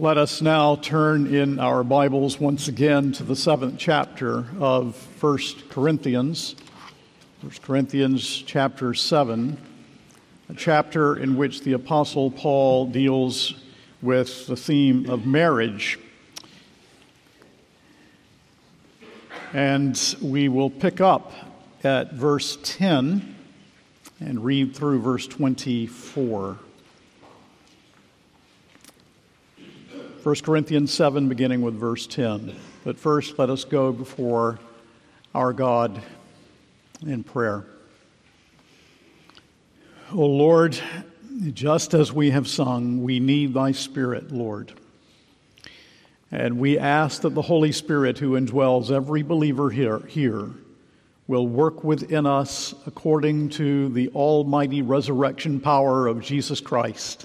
Let us now turn in our Bibles once again to the seventh chapter of 1 Corinthians. 1 Corinthians chapter 7, a chapter in which the Apostle Paul deals with the theme of marriage. And we will pick up at verse 10 and read through verse 24. 1 Corinthians 7, beginning with verse 10. But first, let us go before our God in prayer. O Lord, just as we have sung, we need thy Spirit, Lord. And we ask that the Holy Spirit, who indwells every believer here, here will work within us according to the almighty resurrection power of Jesus Christ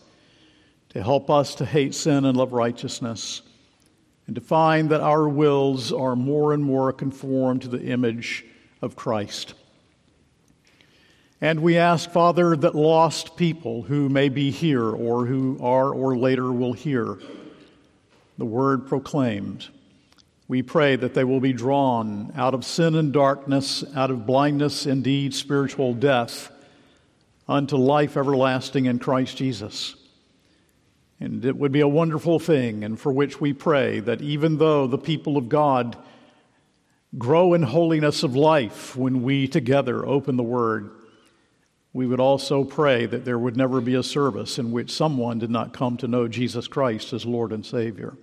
to help us to hate sin and love righteousness, and to find that our wills are more and more conformed to the image of Christ. And we ask, Father, that lost people who may be here or who are or later will hear the word proclaimed, we pray that they will be drawn out of sin and darkness, out of blindness, indeed spiritual death, unto life everlasting in Christ Jesus. And it would be a wonderful thing, and for which we pray that even though the people of God grow in holiness of life when we together open the Word, we would also pray that there would never be a service in which someone did not come to know Jesus Christ as Lord and Savior.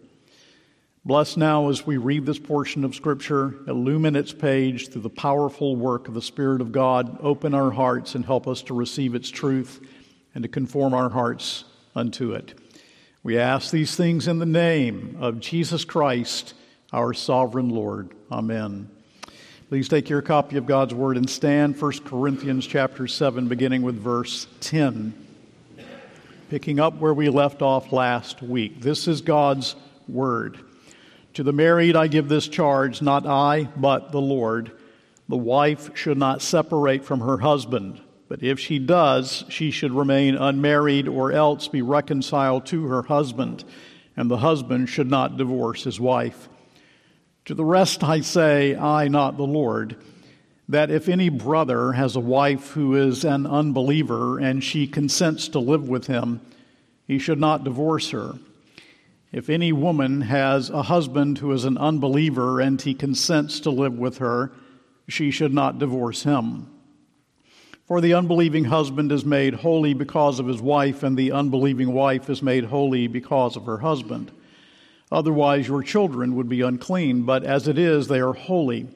Bless now as we read this portion of Scripture, illumine its page through the powerful work of the Spirit of God. Open our hearts and help us to receive its truth and to conform our hearts unto it. We ask these things in the name of Jesus Christ, our sovereign Lord. Amen. Please take your copy of God's word and stand 1 Corinthians chapter 7 beginning with verse 10. Picking up where we left off last week. This is God's word. To the married I give this charge, not I, but the Lord. The wife should not separate from her husband but if she does, she should remain unmarried or else be reconciled to her husband, and the husband should not divorce his wife. To the rest I say, I, not the Lord, that if any brother has a wife who is an unbeliever and she consents to live with him, he should not divorce her. If any woman has a husband who is an unbeliever and he consents to live with her, she should not divorce him. For the unbelieving husband is made holy because of his wife, and the unbelieving wife is made holy because of her husband. Otherwise, your children would be unclean, but as it is, they are holy.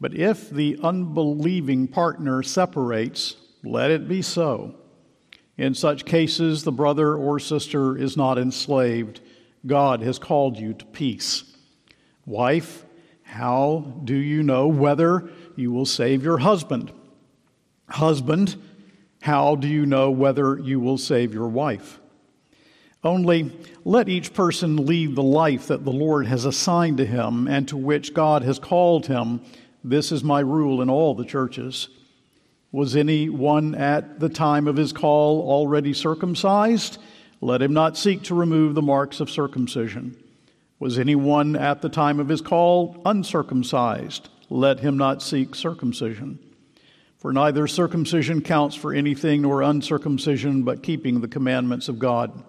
But if the unbelieving partner separates, let it be so. In such cases, the brother or sister is not enslaved. God has called you to peace. Wife, how do you know whether you will save your husband? Husband, how do you know whether you will save your wife? Only let each person lead the life that the Lord has assigned to him and to which God has called him. This is my rule in all the churches. Was any one at the time of his call already circumcised? Let him not seek to remove the marks of circumcision. Was anyone at the time of his call uncircumcised? Let him not seek circumcision. For neither circumcision counts for anything nor uncircumcision, but keeping the commandments of God.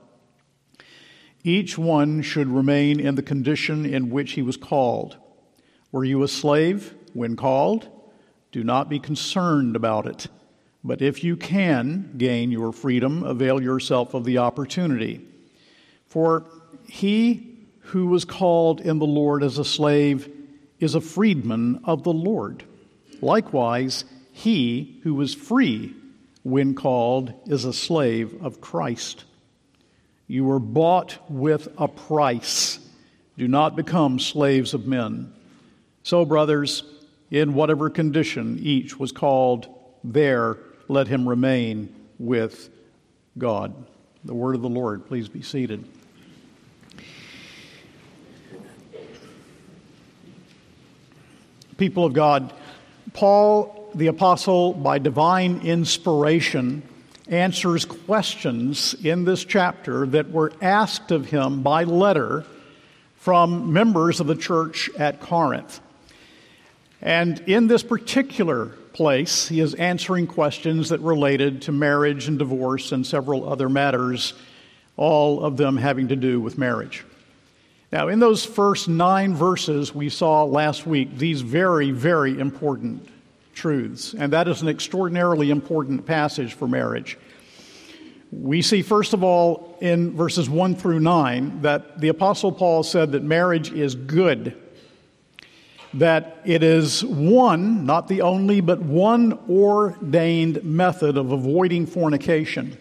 Each one should remain in the condition in which he was called. Were you a slave when called? Do not be concerned about it. But if you can gain your freedom, avail yourself of the opportunity. For he who was called in the Lord as a slave is a freedman of the Lord. Likewise, he who was free when called is a slave of Christ. You were bought with a price. Do not become slaves of men. So, brothers, in whatever condition each was called, there let him remain with God. The word of the Lord. Please be seated. People of God, Paul the apostle, by divine inspiration answers questions in this chapter that were asked of him by letter from members of the church at Corinth. And in this particular place, he is answering questions that related to marriage and divorce and several other matters, all of them having to do with marriage. Now, in those first nine verses we saw last week, these very, very important truths, and that is an extraordinarily important passage for marriage. We see, first of all, in verses 1 through 9, that the Apostle Paul said that marriage is good, that it is one, not the only, but one ordained method of avoiding fornication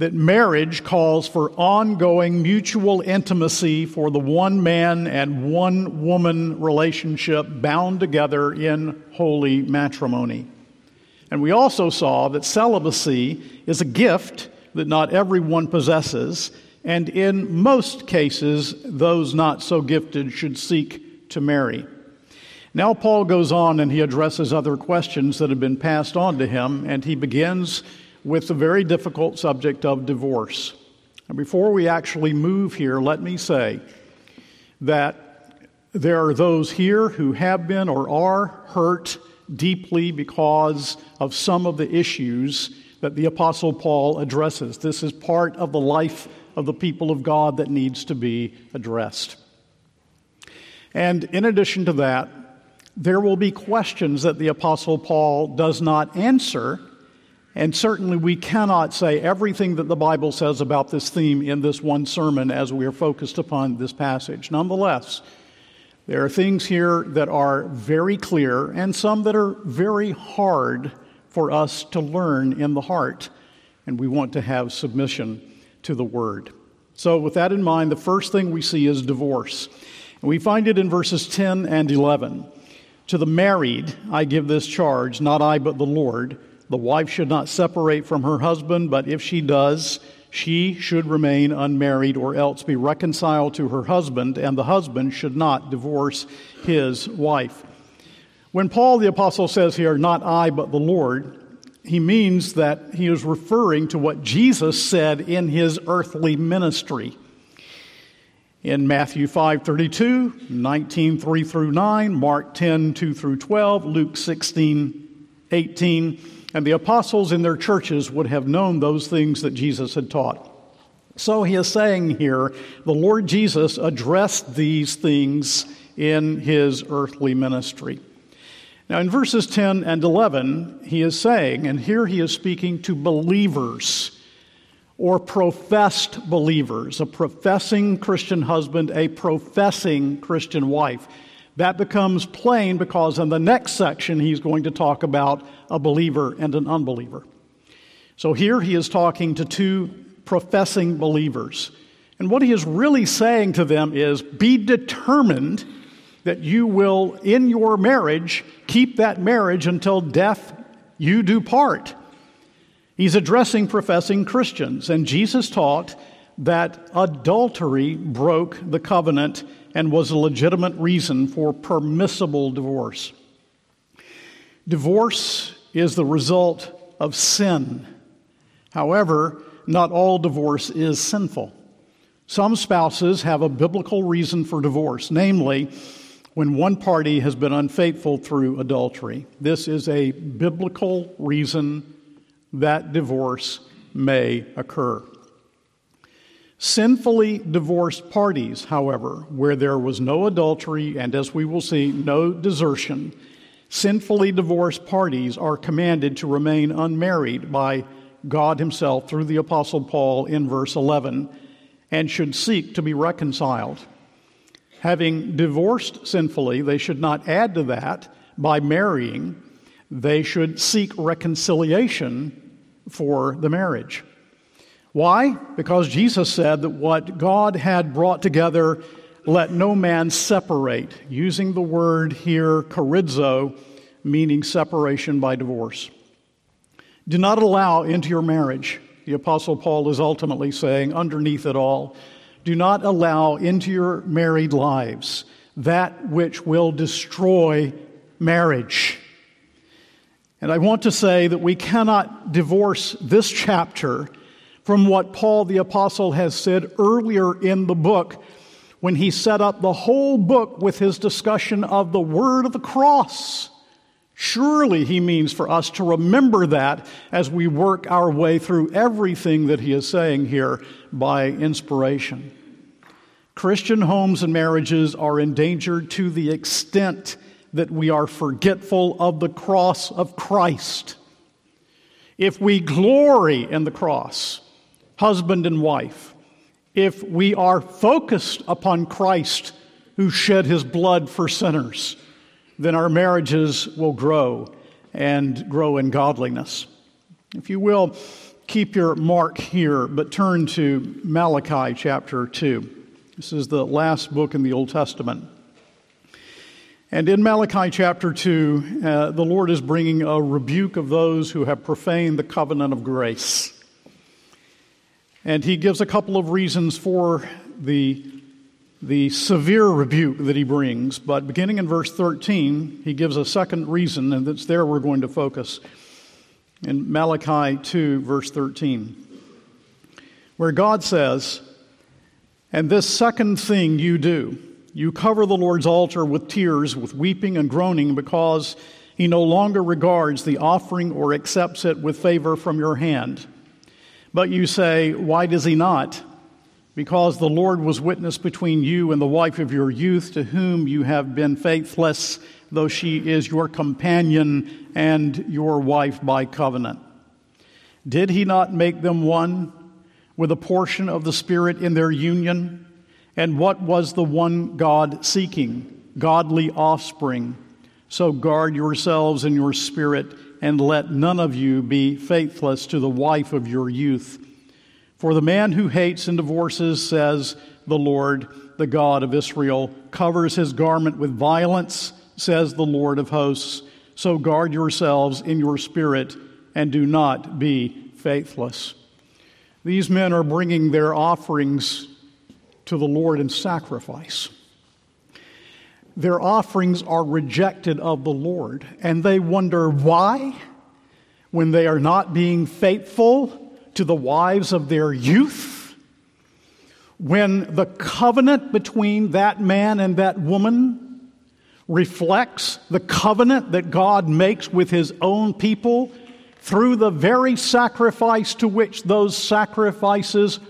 that marriage calls for ongoing mutual intimacy for the one man and one woman relationship bound together in holy matrimony. And we also saw that celibacy is a gift that not everyone possesses, and in most cases, those not so gifted should seek to marry. Now, Paul goes on and he addresses other questions that have been passed on to him, and he begins with the very difficult subject of divorce. And before we actually move here, let me say that there are those here who have been or are hurt deeply because of some of the issues that the Apostle Paul addresses. This is part of the life of the people of God that needs to be addressed. And in addition to that, there will be questions that the Apostle Paul does not answer and certainly, we cannot say everything that the Bible says about this theme in this one sermon as we are focused upon this passage. Nonetheless, there are things here that are very clear and some that are very hard for us to learn in the heart, and we want to have submission to the Word. So, with that in mind, the first thing we see is divorce. And we find it in verses 10 and 11. To the married, I give this charge, not I, but the Lord the wife should not separate from her husband, but if she does, she should remain unmarried or else be reconciled to her husband, and the husband should not divorce his wife. When Paul the Apostle says here, not I, but the Lord, he means that he is referring to what Jesus said in his earthly ministry. In Matthew 5 32, 19 3 through 9, Mark 10 2 through 12, Luke 16 18, and the apostles in their churches would have known those things that Jesus had taught. So he is saying here, the Lord Jesus addressed these things in his earthly ministry. Now, in verses 10 and 11, he is saying, and here he is speaking to believers or professed believers, a professing Christian husband, a professing Christian wife. That becomes plain because in the next section he's going to talk about a believer and an unbeliever. So here he is talking to two professing believers. And what he is really saying to them is be determined that you will, in your marriage, keep that marriage until death you do part. He's addressing professing Christians, and Jesus taught that adultery broke the covenant and was a legitimate reason for permissible divorce. Divorce is the result of sin. However, not all divorce is sinful. Some spouses have a biblical reason for divorce, namely, when one party has been unfaithful through adultery. This is a biblical reason that divorce may occur. Sinfully divorced parties, however, where there was no adultery and, as we will see, no desertion, sinfully divorced parties are commanded to remain unmarried by God Himself through the Apostle Paul in verse 11 and should seek to be reconciled. Having divorced sinfully, they should not add to that by marrying, they should seek reconciliation for the marriage. Why? Because Jesus said that what God had brought together, let no man separate, using the word here, chorizo, meaning separation by divorce. Do not allow into your marriage, the Apostle Paul is ultimately saying, underneath it all, do not allow into your married lives that which will destroy marriage. And I want to say that we cannot divorce this chapter from what Paul the Apostle has said earlier in the book when he set up the whole book with his discussion of the word of the cross. Surely he means for us to remember that as we work our way through everything that he is saying here by inspiration. Christian homes and marriages are endangered to the extent that we are forgetful of the cross of Christ. If we glory in the cross, husband and wife, if we are focused upon Christ who shed his blood for sinners, then our marriages will grow and grow in godliness. If you will, keep your mark here, but turn to Malachi chapter 2. This is the last book in the Old Testament. And in Malachi chapter 2, uh, the Lord is bringing a rebuke of those who have profaned the covenant of grace. And he gives a couple of reasons for the, the severe rebuke that he brings. But beginning in verse 13, he gives a second reason, and it's there we're going to focus. In Malachi 2, verse 13, where God says, And this second thing you do, you cover the Lord's altar with tears, with weeping and groaning, because he no longer regards the offering or accepts it with favor from your hand. But you say, Why does he not? Because the Lord was witness between you and the wife of your youth, to whom you have been faithless, though she is your companion and your wife by covenant. Did he not make them one with a portion of the Spirit in their union? And what was the one God seeking? Godly offspring. So guard yourselves in your spirit, and let none of you be faithless to the wife of your youth. For the man who hates and divorces, says the Lord, the God of Israel, covers his garment with violence, says the Lord of hosts. So guard yourselves in your spirit, and do not be faithless. These men are bringing their offerings to the Lord in sacrifice. Their offerings are rejected of the Lord, and they wonder why, when they are not being faithful to the wives of their youth, when the covenant between that man and that woman reflects the covenant that God makes with his own people through the very sacrifice to which those sacrifices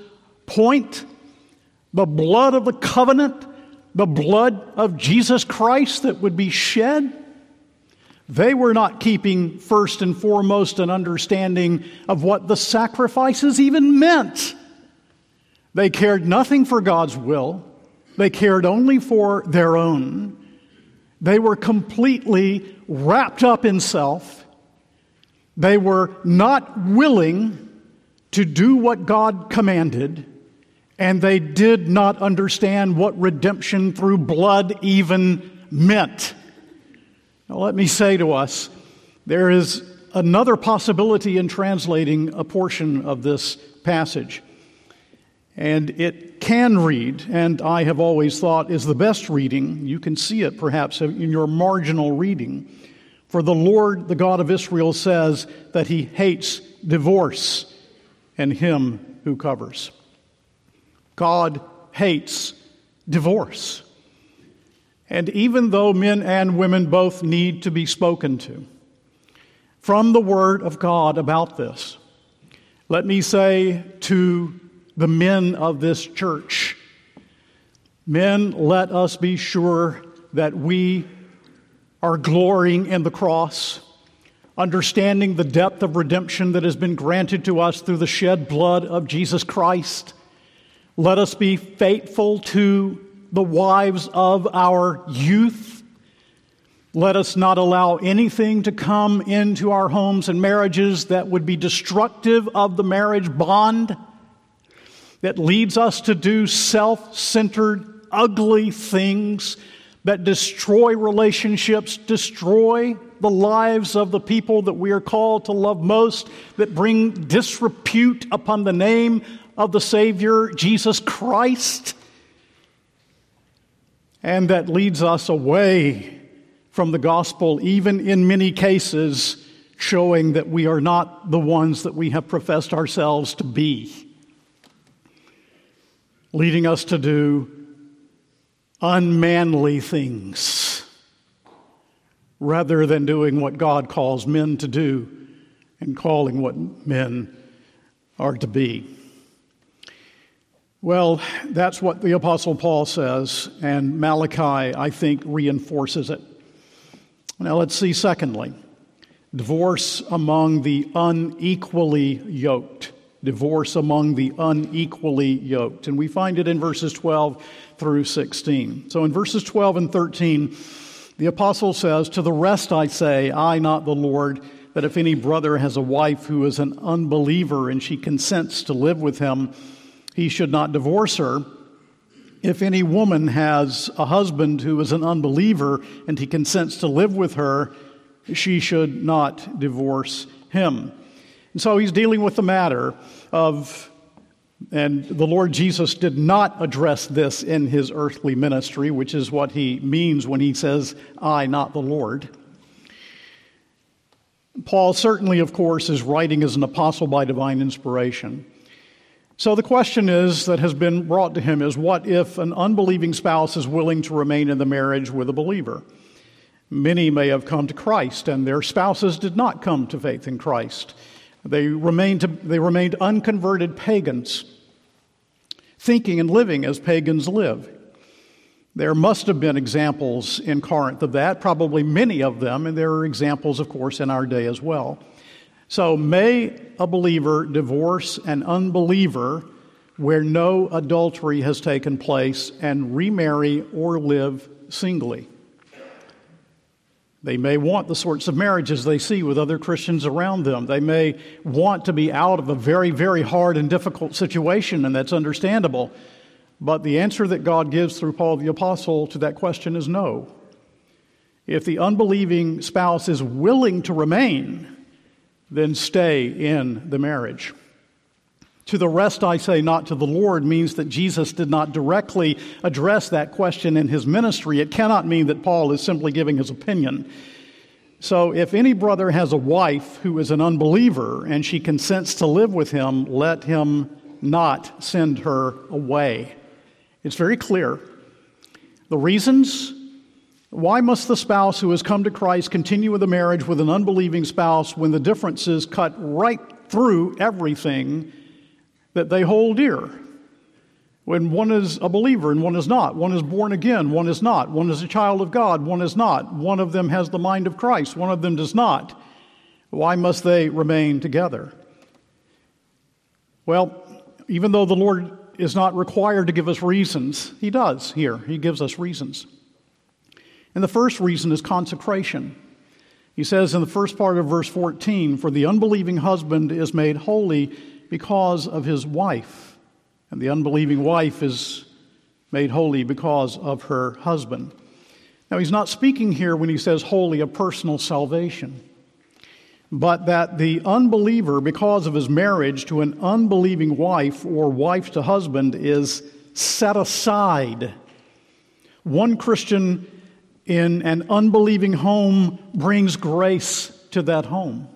point the blood of the covenant, the blood of Jesus Christ that would be shed. They were not keeping first and foremost an understanding of what the sacrifices even meant. They cared nothing for God's will, they cared only for their own. They were completely wrapped up in self. They were not willing to do what God commanded and they did not understand what redemption through blood even meant. Now, let me say to us there is another possibility in translating a portion of this passage. And it can read, and I have always thought is the best reading. You can see it perhaps in your marginal reading. For the Lord, the God of Israel, says that he hates divorce and him who covers. God hates divorce. And even though men and women both need to be spoken to from the Word of God about this, let me say to the men of this church men, let us be sure that we are glorying in the cross, understanding the depth of redemption that has been granted to us through the shed blood of Jesus Christ let us be faithful to the wives of our youth. Let us not allow anything to come into our homes and marriages that would be destructive of the marriage bond, that leads us to do self centered, ugly things that destroy relationships, destroy the lives of the people that we are called to love most, that bring disrepute upon the name of the Savior, Jesus Christ, and that leads us away from the gospel, even in many cases, showing that we are not the ones that we have professed ourselves to be, leading us to do unmanly things rather than doing what God calls men to do and calling what men are to be. Well, that's what the Apostle Paul says, and Malachi, I think, reinforces it. Now, let's see, secondly, divorce among the unequally yoked. Divorce among the unequally yoked. And we find it in verses 12 through 16. So in verses 12 and 13, the apostle says, To the rest I say, I, not the Lord, that if any brother has a wife who is an unbeliever and she consents to live with him, he should not divorce her. If any woman has a husband who is an unbeliever and he consents to live with her, she should not divorce him. And so he's dealing with the matter of, and the Lord Jesus did not address this in his earthly ministry, which is what he means when he says, I, not the Lord. Paul certainly, of course, is writing as an apostle by divine inspiration. So the question is that has been brought to him is what if an unbelieving spouse is willing to remain in the marriage with a believer? Many may have come to Christ and their spouses did not come to faith in Christ. They remained, they remained unconverted pagans, thinking and living as pagans live. There must have been examples in Corinth of that, probably many of them, and there are examples, of course, in our day as well. So, may a believer divorce an unbeliever where no adultery has taken place and remarry or live singly? They may want the sorts of marriages they see with other Christians around them. They may want to be out of a very, very hard and difficult situation, and that's understandable. But the answer that God gives through Paul the Apostle to that question is no. If the unbelieving spouse is willing to remain, then stay in the marriage. To the rest, I say, not to the Lord, means that Jesus did not directly address that question in his ministry. It cannot mean that Paul is simply giving his opinion. So, if any brother has a wife who is an unbeliever and she consents to live with him, let him not send her away. It's very clear. The reasons why must the spouse who has come to Christ continue with a marriage with an unbelieving spouse when the differences cut right through everything that they hold dear? When one is a believer and one is not, one is born again, one is not, one is a child of God, one is not, one of them has the mind of Christ, one of them does not. Why must they remain together? Well, even though the Lord is not required to give us reasons, He does here. He gives us reasons. And the first reason is consecration. He says in the first part of verse 14, For the unbelieving husband is made holy because of his wife, and the unbelieving wife is made holy because of her husband. Now, he's not speaking here when he says holy of personal salvation, but that the unbeliever, because of his marriage to an unbelieving wife or wife to husband, is set aside. One Christian in an unbelieving home brings grace to that home.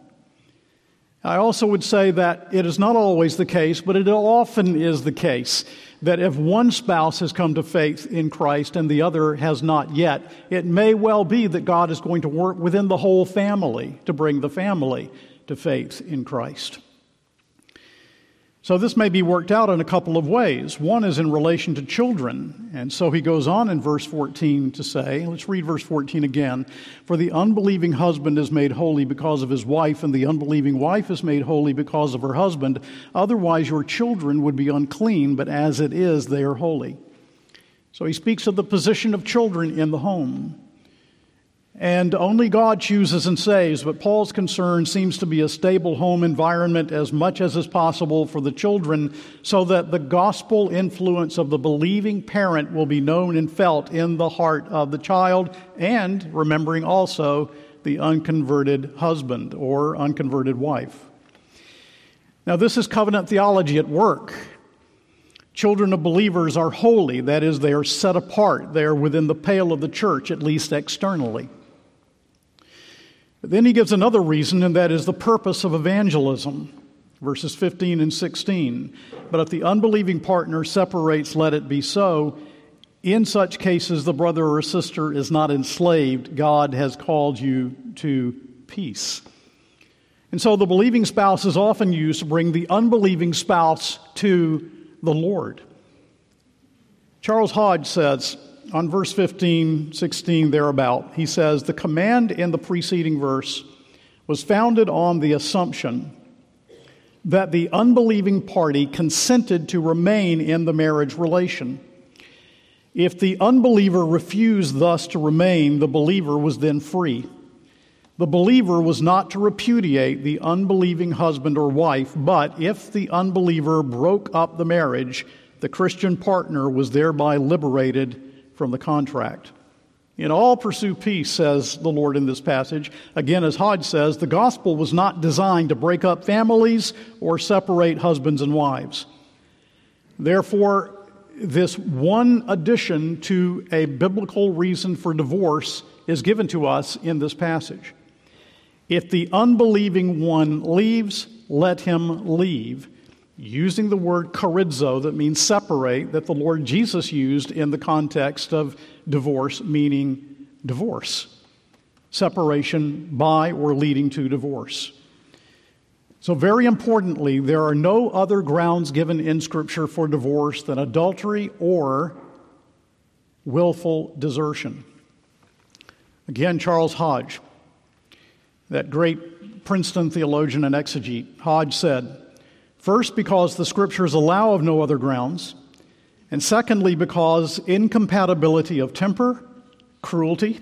I also would say that it is not always the case, but it often is the case that if one spouse has come to faith in Christ and the other has not yet, it may well be that God is going to work within the whole family to bring the family to faith in Christ. So this may be worked out in a couple of ways. One is in relation to children. And so he goes on in verse 14 to say, let's read verse 14 again. For the unbelieving husband is made holy because of his wife, and the unbelieving wife is made holy because of her husband. Otherwise, your children would be unclean, but as it is, they are holy. So he speaks of the position of children in the home. And only God chooses and saves, but Paul's concern seems to be a stable home environment as much as is possible for the children so that the gospel influence of the believing parent will be known and felt in the heart of the child, and remembering also the unconverted husband or unconverted wife. Now, this is covenant theology at work. Children of believers are holy, that is, they are set apart, they are within the pale of the church, at least externally. Then he gives another reason, and that is the purpose of evangelism. Verses 15 and 16. But if the unbelieving partner separates, let it be so. In such cases, the brother or sister is not enslaved. God has called you to peace. And so the believing spouse is often used to bring the unbelieving spouse to the Lord. Charles Hodge says on verse 15, 16, thereabout, he says, The command in the preceding verse was founded on the assumption that the unbelieving party consented to remain in the marriage relation. If the unbeliever refused thus to remain, the believer was then free. The believer was not to repudiate the unbelieving husband or wife, but if the unbeliever broke up the marriage, the Christian partner was thereby liberated from the contract. In all pursue peace, says the Lord in this passage. Again, as Hodge says, the gospel was not designed to break up families or separate husbands and wives. Therefore, this one addition to a biblical reason for divorce is given to us in this passage. If the unbelieving one leaves, let him leave, using the word chorizo, that means separate, that the Lord Jesus used in the context of divorce, meaning divorce, separation by or leading to divorce. So, very importantly, there are no other grounds given in Scripture for divorce than adultery or willful desertion. Again, Charles Hodge, that great Princeton theologian and exegete, Hodge said, First, because the Scriptures allow of no other grounds, and secondly, because incompatibility of temper, cruelty,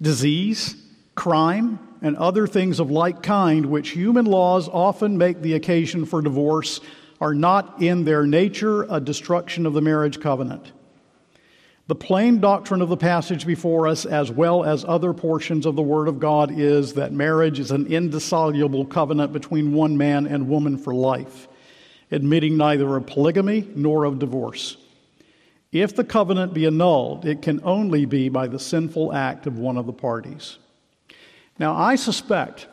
disease, crime, and other things of like kind, which human laws often make the occasion for divorce, are not in their nature a destruction of the marriage covenant. The plain doctrine of the passage before us, as well as other portions of the Word of God, is that marriage is an indissoluble covenant between one man and woman for life, admitting neither of polygamy nor of divorce. If the covenant be annulled, it can only be by the sinful act of one of the parties. Now, I suspect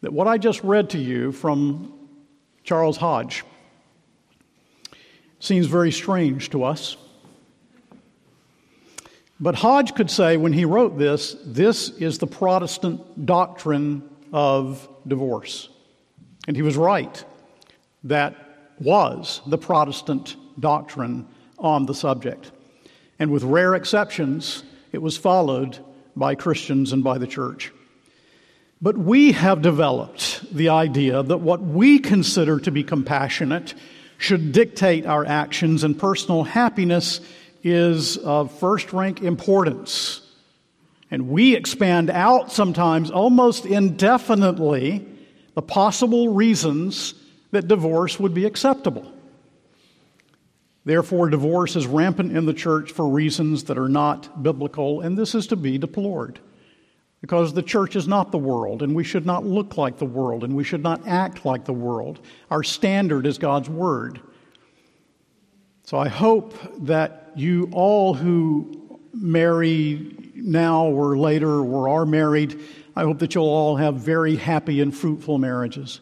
that what I just read to you from Charles Hodge seems very strange to us. But Hodge could say when he wrote this, this is the Protestant doctrine of divorce. And he was right. That was the Protestant doctrine on the subject. And with rare exceptions, it was followed by Christians and by the church. But we have developed the idea that what we consider to be compassionate should dictate our actions, and personal happiness is of first rank importance. And we expand out sometimes almost indefinitely the possible reasons that divorce would be acceptable. Therefore, divorce is rampant in the church for reasons that are not biblical, and this is to be deplored. Because the church is not the world, and we should not look like the world, and we should not act like the world. Our standard is God's Word. So I hope that you all who marry now or later or are married, I hope that you'll all have very happy and fruitful marriages.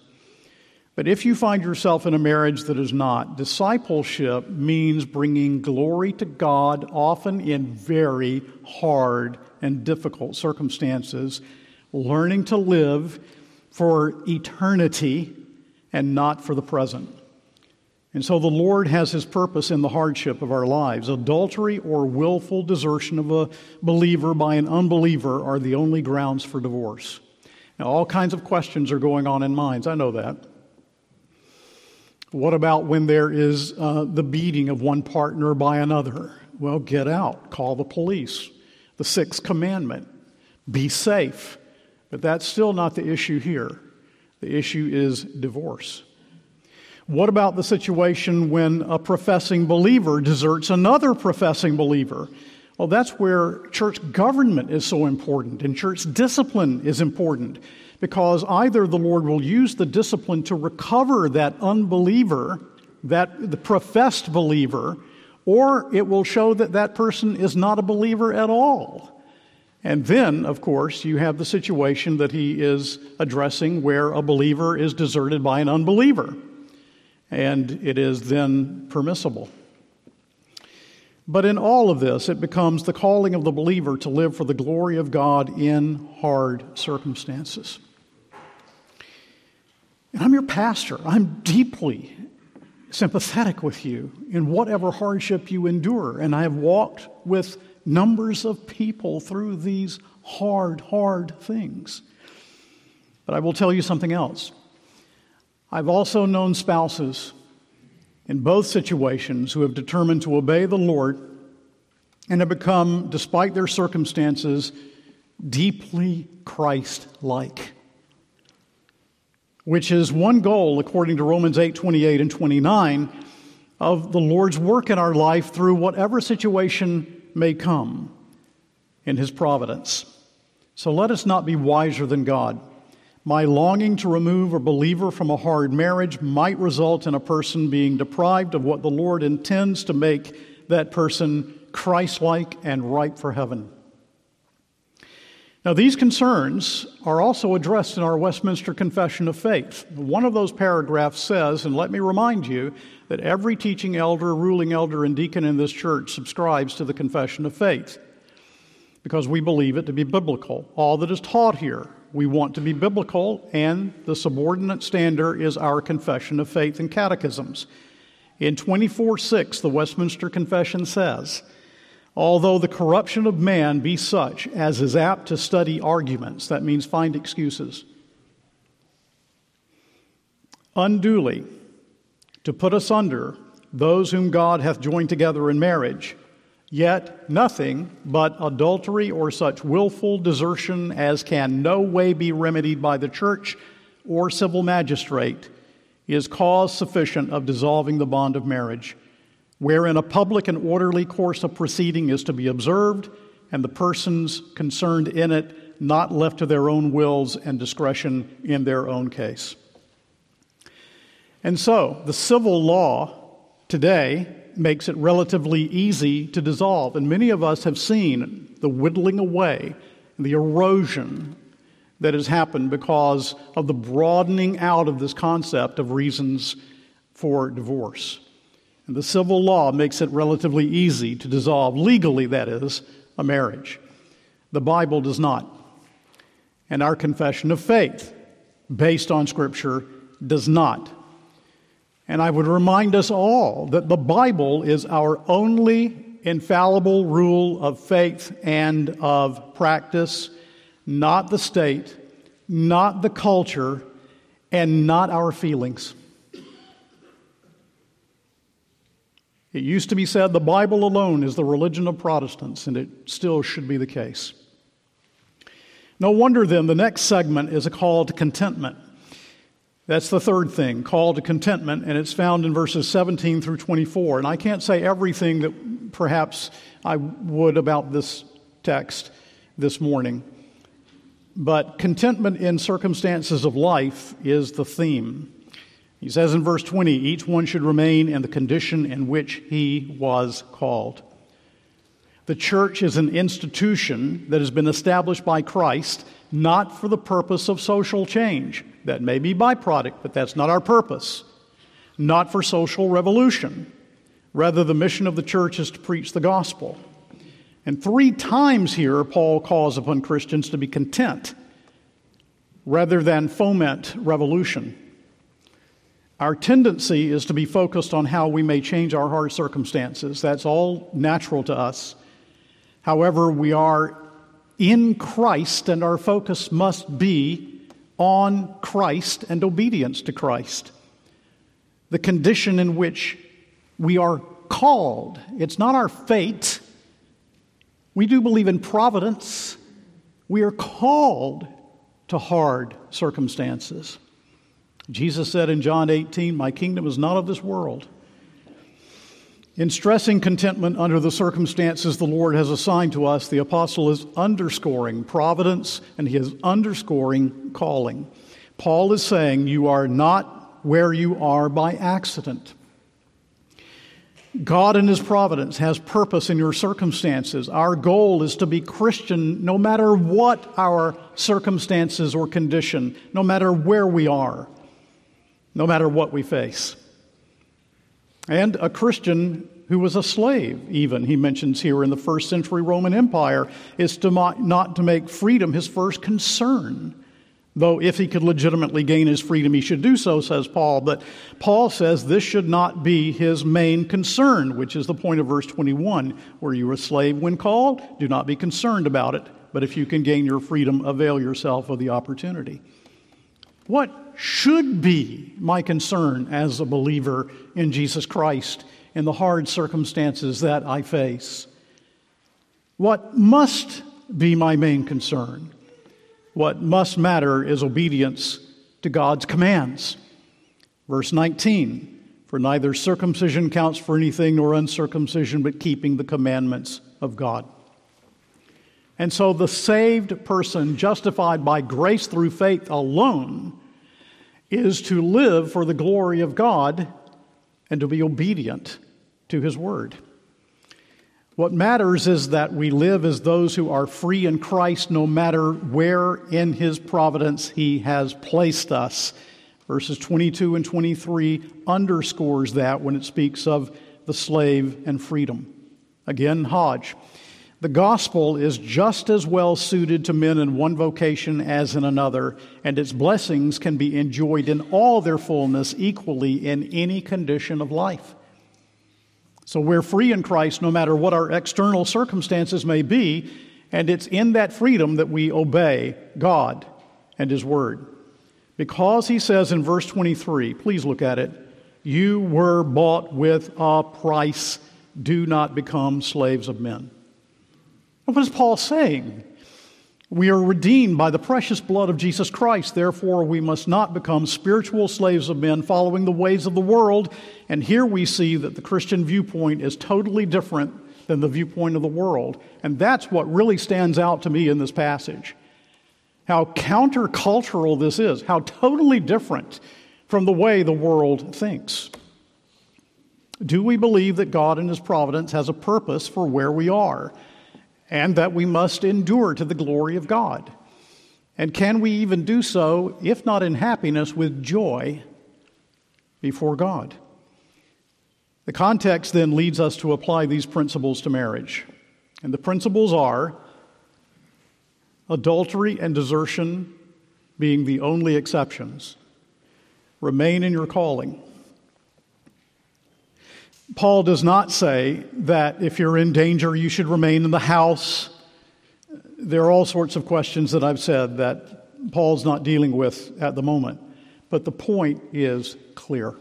But if you find yourself in a marriage that is not, discipleship means bringing glory to God, often in very hard and difficult circumstances, learning to live for eternity and not for the present. And so the Lord has His purpose in the hardship of our lives. Adultery or willful desertion of a believer by an unbeliever are the only grounds for divorce. Now, all kinds of questions are going on in minds. I know that. What about when there is uh, the beating of one partner by another? Well, get out, call the police the sixth commandment be safe. But that's still not the issue here. The issue is divorce. What about the situation when a professing believer deserts another professing believer? Well, that's where church government is so important and church discipline is important because either the Lord will use the discipline to recover that unbeliever, that the professed believer, or it will show that that person is not a believer at all. And then, of course, you have the situation that he is addressing where a believer is deserted by an unbeliever, and it is then permissible. But in all of this, it becomes the calling of the believer to live for the glory of God in hard circumstances. And I'm your pastor. I'm deeply sympathetic with you in whatever hardship you endure. And I have walked with numbers of people through these hard, hard things. But I will tell you something else. I've also known spouses in both situations who have determined to obey the Lord and have become, despite their circumstances, deeply Christ like. Which is one goal, according to Romans 8 28 and 29, of the Lord's work in our life through whatever situation may come in His providence. So let us not be wiser than God. My longing to remove a believer from a hard marriage might result in a person being deprived of what the Lord intends to make that person Christ like and ripe for heaven. Now, these concerns are also addressed in our Westminster Confession of Faith. One of those paragraphs says, and let me remind you that every teaching elder, ruling elder, and deacon in this church subscribes to the Confession of Faith because we believe it to be biblical. All that is taught here we want to be biblical, and the subordinate standard is our confession of faith and catechisms. In 24 6, the Westminster Confession says, Although the corruption of man be such as is apt to study arguments, that means find excuses, unduly to put us under those whom God hath joined together in marriage, Yet nothing but adultery or such willful desertion as can no way be remedied by the church or civil magistrate is cause sufficient of dissolving the bond of marriage, wherein a public and orderly course of proceeding is to be observed, and the persons concerned in it not left to their own wills and discretion in their own case. And so, the civil law today makes it relatively easy to dissolve. And many of us have seen the whittling away, the erosion that has happened because of the broadening out of this concept of reasons for divorce. And the civil law makes it relatively easy to dissolve, legally, that is, a marriage. The Bible does not. And our confession of faith, based on Scripture, does not. And I would remind us all that the Bible is our only infallible rule of faith and of practice, not the state, not the culture, and not our feelings. It used to be said the Bible alone is the religion of Protestants, and it still should be the case. No wonder then the next segment is a call to contentment. That's the third thing, call to contentment, and it's found in verses 17 through 24. And I can't say everything that perhaps I would about this text this morning, but contentment in circumstances of life is the theme. He says in verse 20, each one should remain in the condition in which he was called. The church is an institution that has been established by Christ not for the purpose of social change. That may be byproduct, but that's not our purpose. Not for social revolution. Rather, the mission of the church is to preach the gospel. And three times here, Paul calls upon Christians to be content rather than foment revolution. Our tendency is to be focused on how we may change our hard circumstances. That's all natural to us. However, we are in Christ, and our focus must be on Christ and obedience to Christ. The condition in which we are called. It's not our fate. We do believe in providence. We are called to hard circumstances. Jesus said in John 18, My kingdom is not of this world. In stressing contentment under the circumstances the Lord has assigned to us, the apostle is underscoring providence and he is underscoring calling. Paul is saying, You are not where you are by accident. God in His providence has purpose in your circumstances. Our goal is to be Christian no matter what our circumstances or condition, no matter where we are, no matter what we face. And a Christian who was a slave, even, he mentions here in the first century Roman Empire, is to not to make freedom his first concern. Though if he could legitimately gain his freedom, he should do so, says Paul. But Paul says this should not be his main concern, which is the point of verse 21. Were you a slave when called? Do not be concerned about it. But if you can gain your freedom, avail yourself of the opportunity. What should be my concern as a believer in Jesus Christ in the hard circumstances that I face? What must be my main concern? What must matter is obedience to God's commands. Verse 19 For neither circumcision counts for anything nor uncircumcision, but keeping the commandments of God. And so the saved person, justified by grace through faith alone, is to live for the glory of God and to be obedient to his word. What matters is that we live as those who are free in Christ no matter where in His providence He has placed us. Verses 22 and 23 underscores that when it speaks of the slave and freedom. Again, Hodge. The gospel is just as well suited to men in one vocation as in another, and its blessings can be enjoyed in all their fullness equally in any condition of life. So we're free in Christ no matter what our external circumstances may be, and it's in that freedom that we obey God and His Word. Because He says in verse 23, please look at it, you were bought with a price. Do not become slaves of men. What is Paul saying? We are redeemed by the precious blood of Jesus Christ. Therefore, we must not become spiritual slaves of men following the ways of the world. And here we see that the Christian viewpoint is totally different than the viewpoint of the world. And that's what really stands out to me in this passage. How countercultural this is, how totally different from the way the world thinks. Do we believe that God in His providence has a purpose for where we are? And that we must endure to the glory of God. And can we even do so, if not in happiness, with joy before God? The context then leads us to apply these principles to marriage. And the principles are adultery and desertion being the only exceptions. Remain in your calling. Paul does not say that if you're in danger, you should remain in the house. There are all sorts of questions that I've said that Paul's not dealing with at the moment. But the point is clear.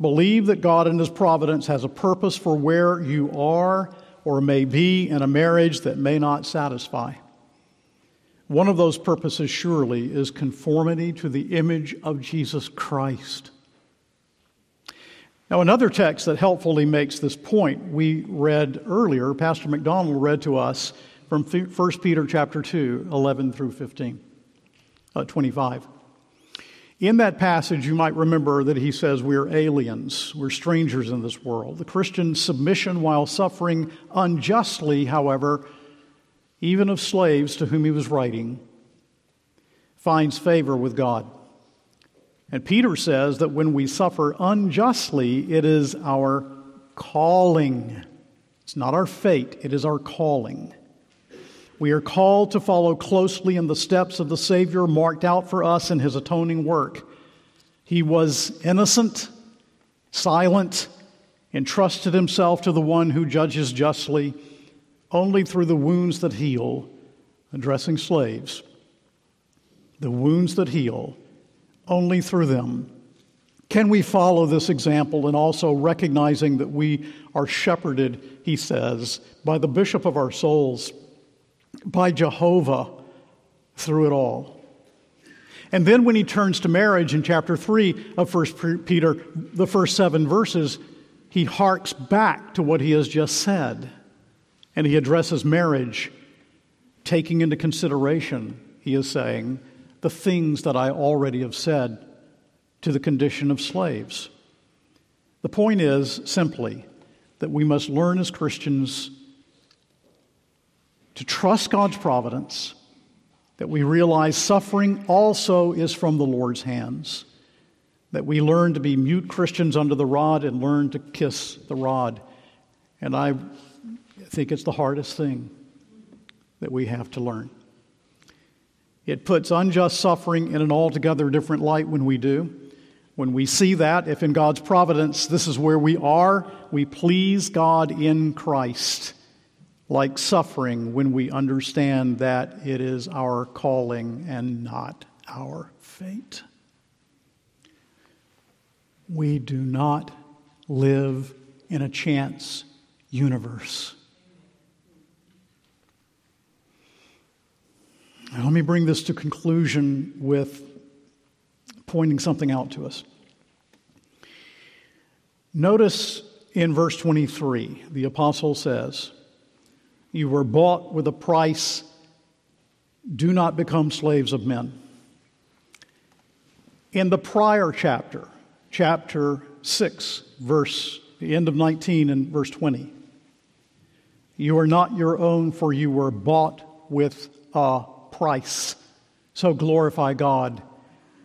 Believe that God in His providence has a purpose for where you are or may be in a marriage that may not satisfy. One of those purposes, surely, is conformity to the image of Jesus Christ. Now, another text that helpfully makes this point we read earlier, Pastor McDonald read to us from 1 Peter chapter 2, 11 through 15, uh, 25. In that passage, you might remember that he says we are aliens, we're strangers in this world. The Christian submission while suffering unjustly, however, even of slaves to whom he was writing, finds favor with God. And Peter says that when we suffer unjustly, it is our calling. It's not our fate, it is our calling. We are called to follow closely in the steps of the Savior marked out for us in his atoning work. He was innocent, silent, entrusted himself to the one who judges justly only through the wounds that heal, addressing slaves. The wounds that heal only through them. Can we follow this example and also recognizing that we are shepherded, he says, by the bishop of our souls, by Jehovah through it all? And then when he turns to marriage in chapter 3 of 1 Peter, the first seven verses, he harks back to what he has just said. And he addresses marriage, taking into consideration, he is saying, the things that I already have said to the condition of slaves. The point is simply that we must learn as Christians to trust God's providence, that we realize suffering also is from the Lord's hands, that we learn to be mute Christians under the rod and learn to kiss the rod. And I think it's the hardest thing that we have to learn. It puts unjust suffering in an altogether different light when we do. When we see that, if in God's providence this is where we are, we please God in Christ, like suffering when we understand that it is our calling and not our fate. We do not live in a chance universe. Now, let me bring this to conclusion with pointing something out to us. Notice in verse 23, the apostle says, You were bought with a price, do not become slaves of men. In the prior chapter, chapter 6, verse, the end of 19 and verse 20, you are not your own, for you were bought with a price. So glorify God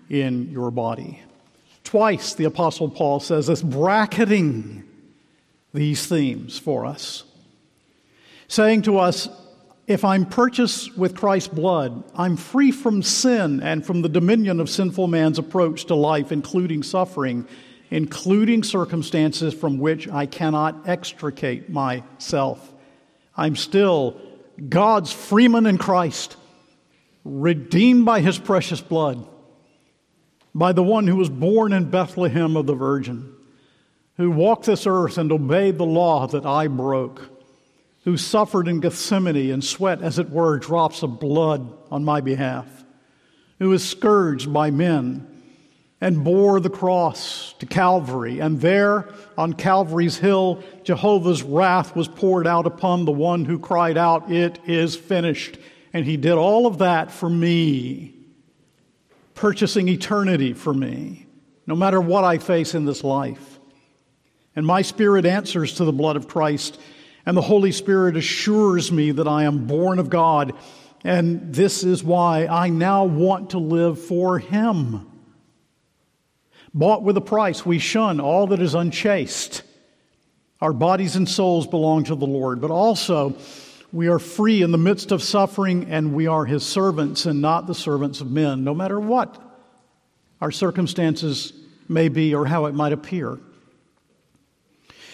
in your body. Twice the Apostle Paul says this, bracketing these themes for us, saying to us, if I'm purchased with Christ's blood, I'm free from sin and from the dominion of sinful man's approach to life, including suffering, including circumstances from which I cannot extricate myself. I'm still God's freeman in Christ, redeemed by his precious blood by the one who was born in Bethlehem of the Virgin, who walked this earth and obeyed the law that I broke, who suffered in Gethsemane and sweat, as it were, drops of blood on my behalf, who was scourged by men and bore the cross to Calvary. And there on Calvary's hill, Jehovah's wrath was poured out upon the one who cried out, It is finished. And he did all of that for me purchasing eternity for me, no matter what I face in this life. And my spirit answers to the blood of Christ, and the Holy Spirit assures me that I am born of God, and this is why I now want to live for Him. Bought with a price, we shun all that is unchaste. Our bodies and souls belong to the Lord, but also we are free in the midst of suffering, and we are his servants and not the servants of men, no matter what our circumstances may be or how it might appear.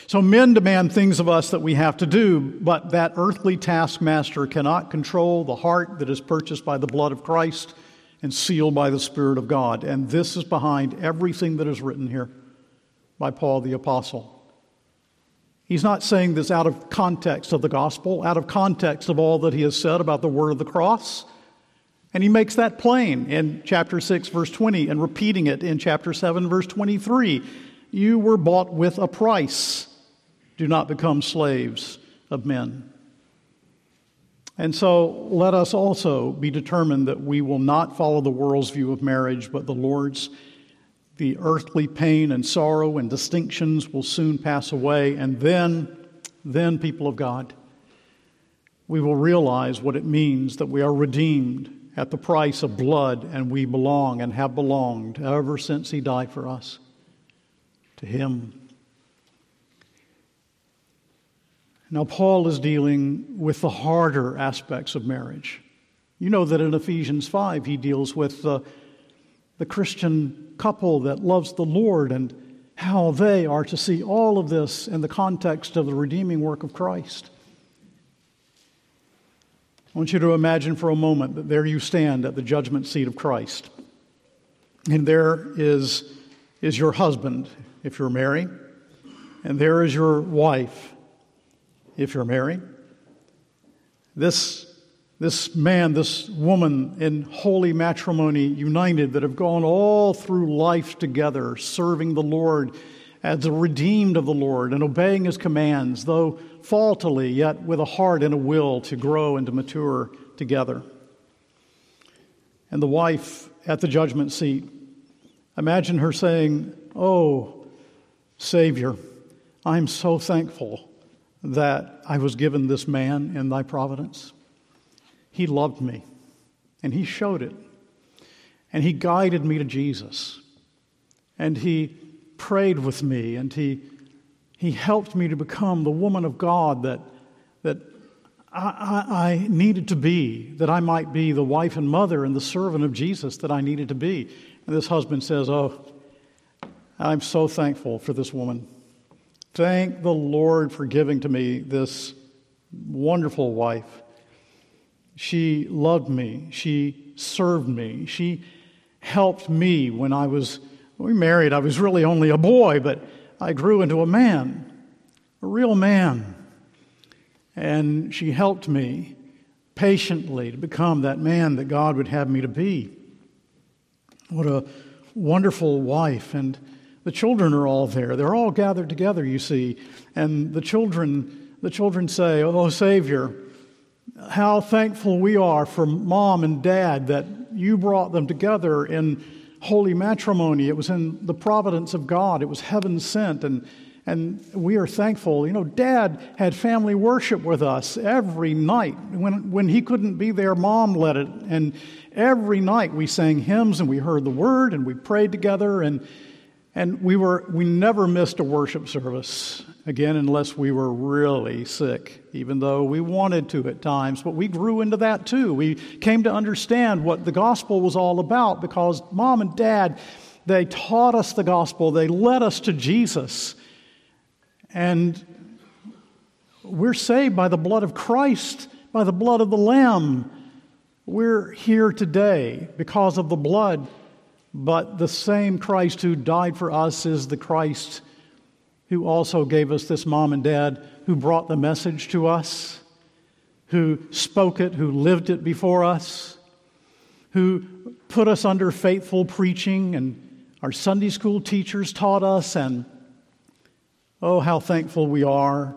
So, men demand things of us that we have to do, but that earthly taskmaster cannot control the heart that is purchased by the blood of Christ and sealed by the Spirit of God. And this is behind everything that is written here by Paul the Apostle. He's not saying this out of context of the gospel, out of context of all that he has said about the word of the cross. And he makes that plain in chapter 6, verse 20, and repeating it in chapter 7, verse 23. You were bought with a price. Do not become slaves of men. And so let us also be determined that we will not follow the world's view of marriage, but the Lord's the earthly pain and sorrow and distinctions will soon pass away, and then, then, people of God, we will realize what it means that we are redeemed at the price of blood and we belong and have belonged ever since He died for us to Him. Now, Paul is dealing with the harder aspects of marriage. You know that in Ephesians 5, he deals with the, the Christian couple that loves the Lord and how they are to see all of this in the context of the redeeming work of Christ. I want you to imagine for a moment that there you stand at the judgment seat of Christ. And there is, is your husband, if you're married, and there is your wife, if you're married. This this man, this woman in holy matrimony united that have gone all through life together, serving the Lord as the redeemed of the Lord and obeying his commands, though faultily, yet with a heart and a will to grow and to mature together. And the wife at the judgment seat, imagine her saying, Oh, Savior, I'm so thankful that I was given this man in thy providence. He loved me, and he showed it. And he guided me to Jesus. And he prayed with me, and he, he helped me to become the woman of God that, that I, I, needed to be, that I might be the wife and mother and the servant of Jesus that I needed to be. And this husband says, Oh, I'm so thankful for this woman. Thank the Lord for giving to me this wonderful wife. She loved me. She served me. She helped me when I was, we married, I was really only a boy, but I grew into a man, a real man. And she helped me patiently to become that man that God would have me to be. What a wonderful wife. And the children are all there. They're all gathered together, you see. And the children, the children say, Oh, Savior, how thankful we are for mom and dad that you brought them together in holy matrimony. It was in the providence of God, it was heaven sent. And, and we are thankful. You know, dad had family worship with us every night. When, when he couldn't be there, mom led it. And every night we sang hymns and we heard the word and we prayed together. And and we, were, we never missed a worship service, again, unless we were really sick, even though we wanted to at times. But we grew into that too. We came to understand what the gospel was all about because mom and dad, they taught us the gospel, they led us to Jesus. And we're saved by the blood of Christ, by the blood of the Lamb. We're here today because of the blood but the same Christ who died for us is the Christ who also gave us this mom and dad, who brought the message to us, who spoke it, who lived it before us, who put us under faithful preaching, and our Sunday school teachers taught us. And oh, how thankful we are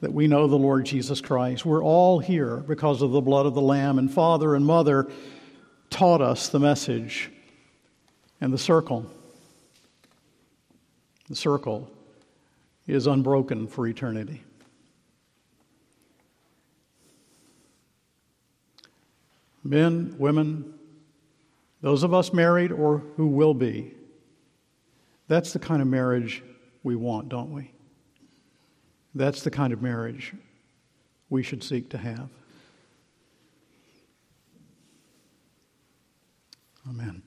that we know the Lord Jesus Christ. We're all here because of the blood of the Lamb, and Father and Mother taught us the message and the circle, the circle is unbroken for eternity. Men, women, those of us married or who will be, that's the kind of marriage we want, don't we? That's the kind of marriage we should seek to have. Amen.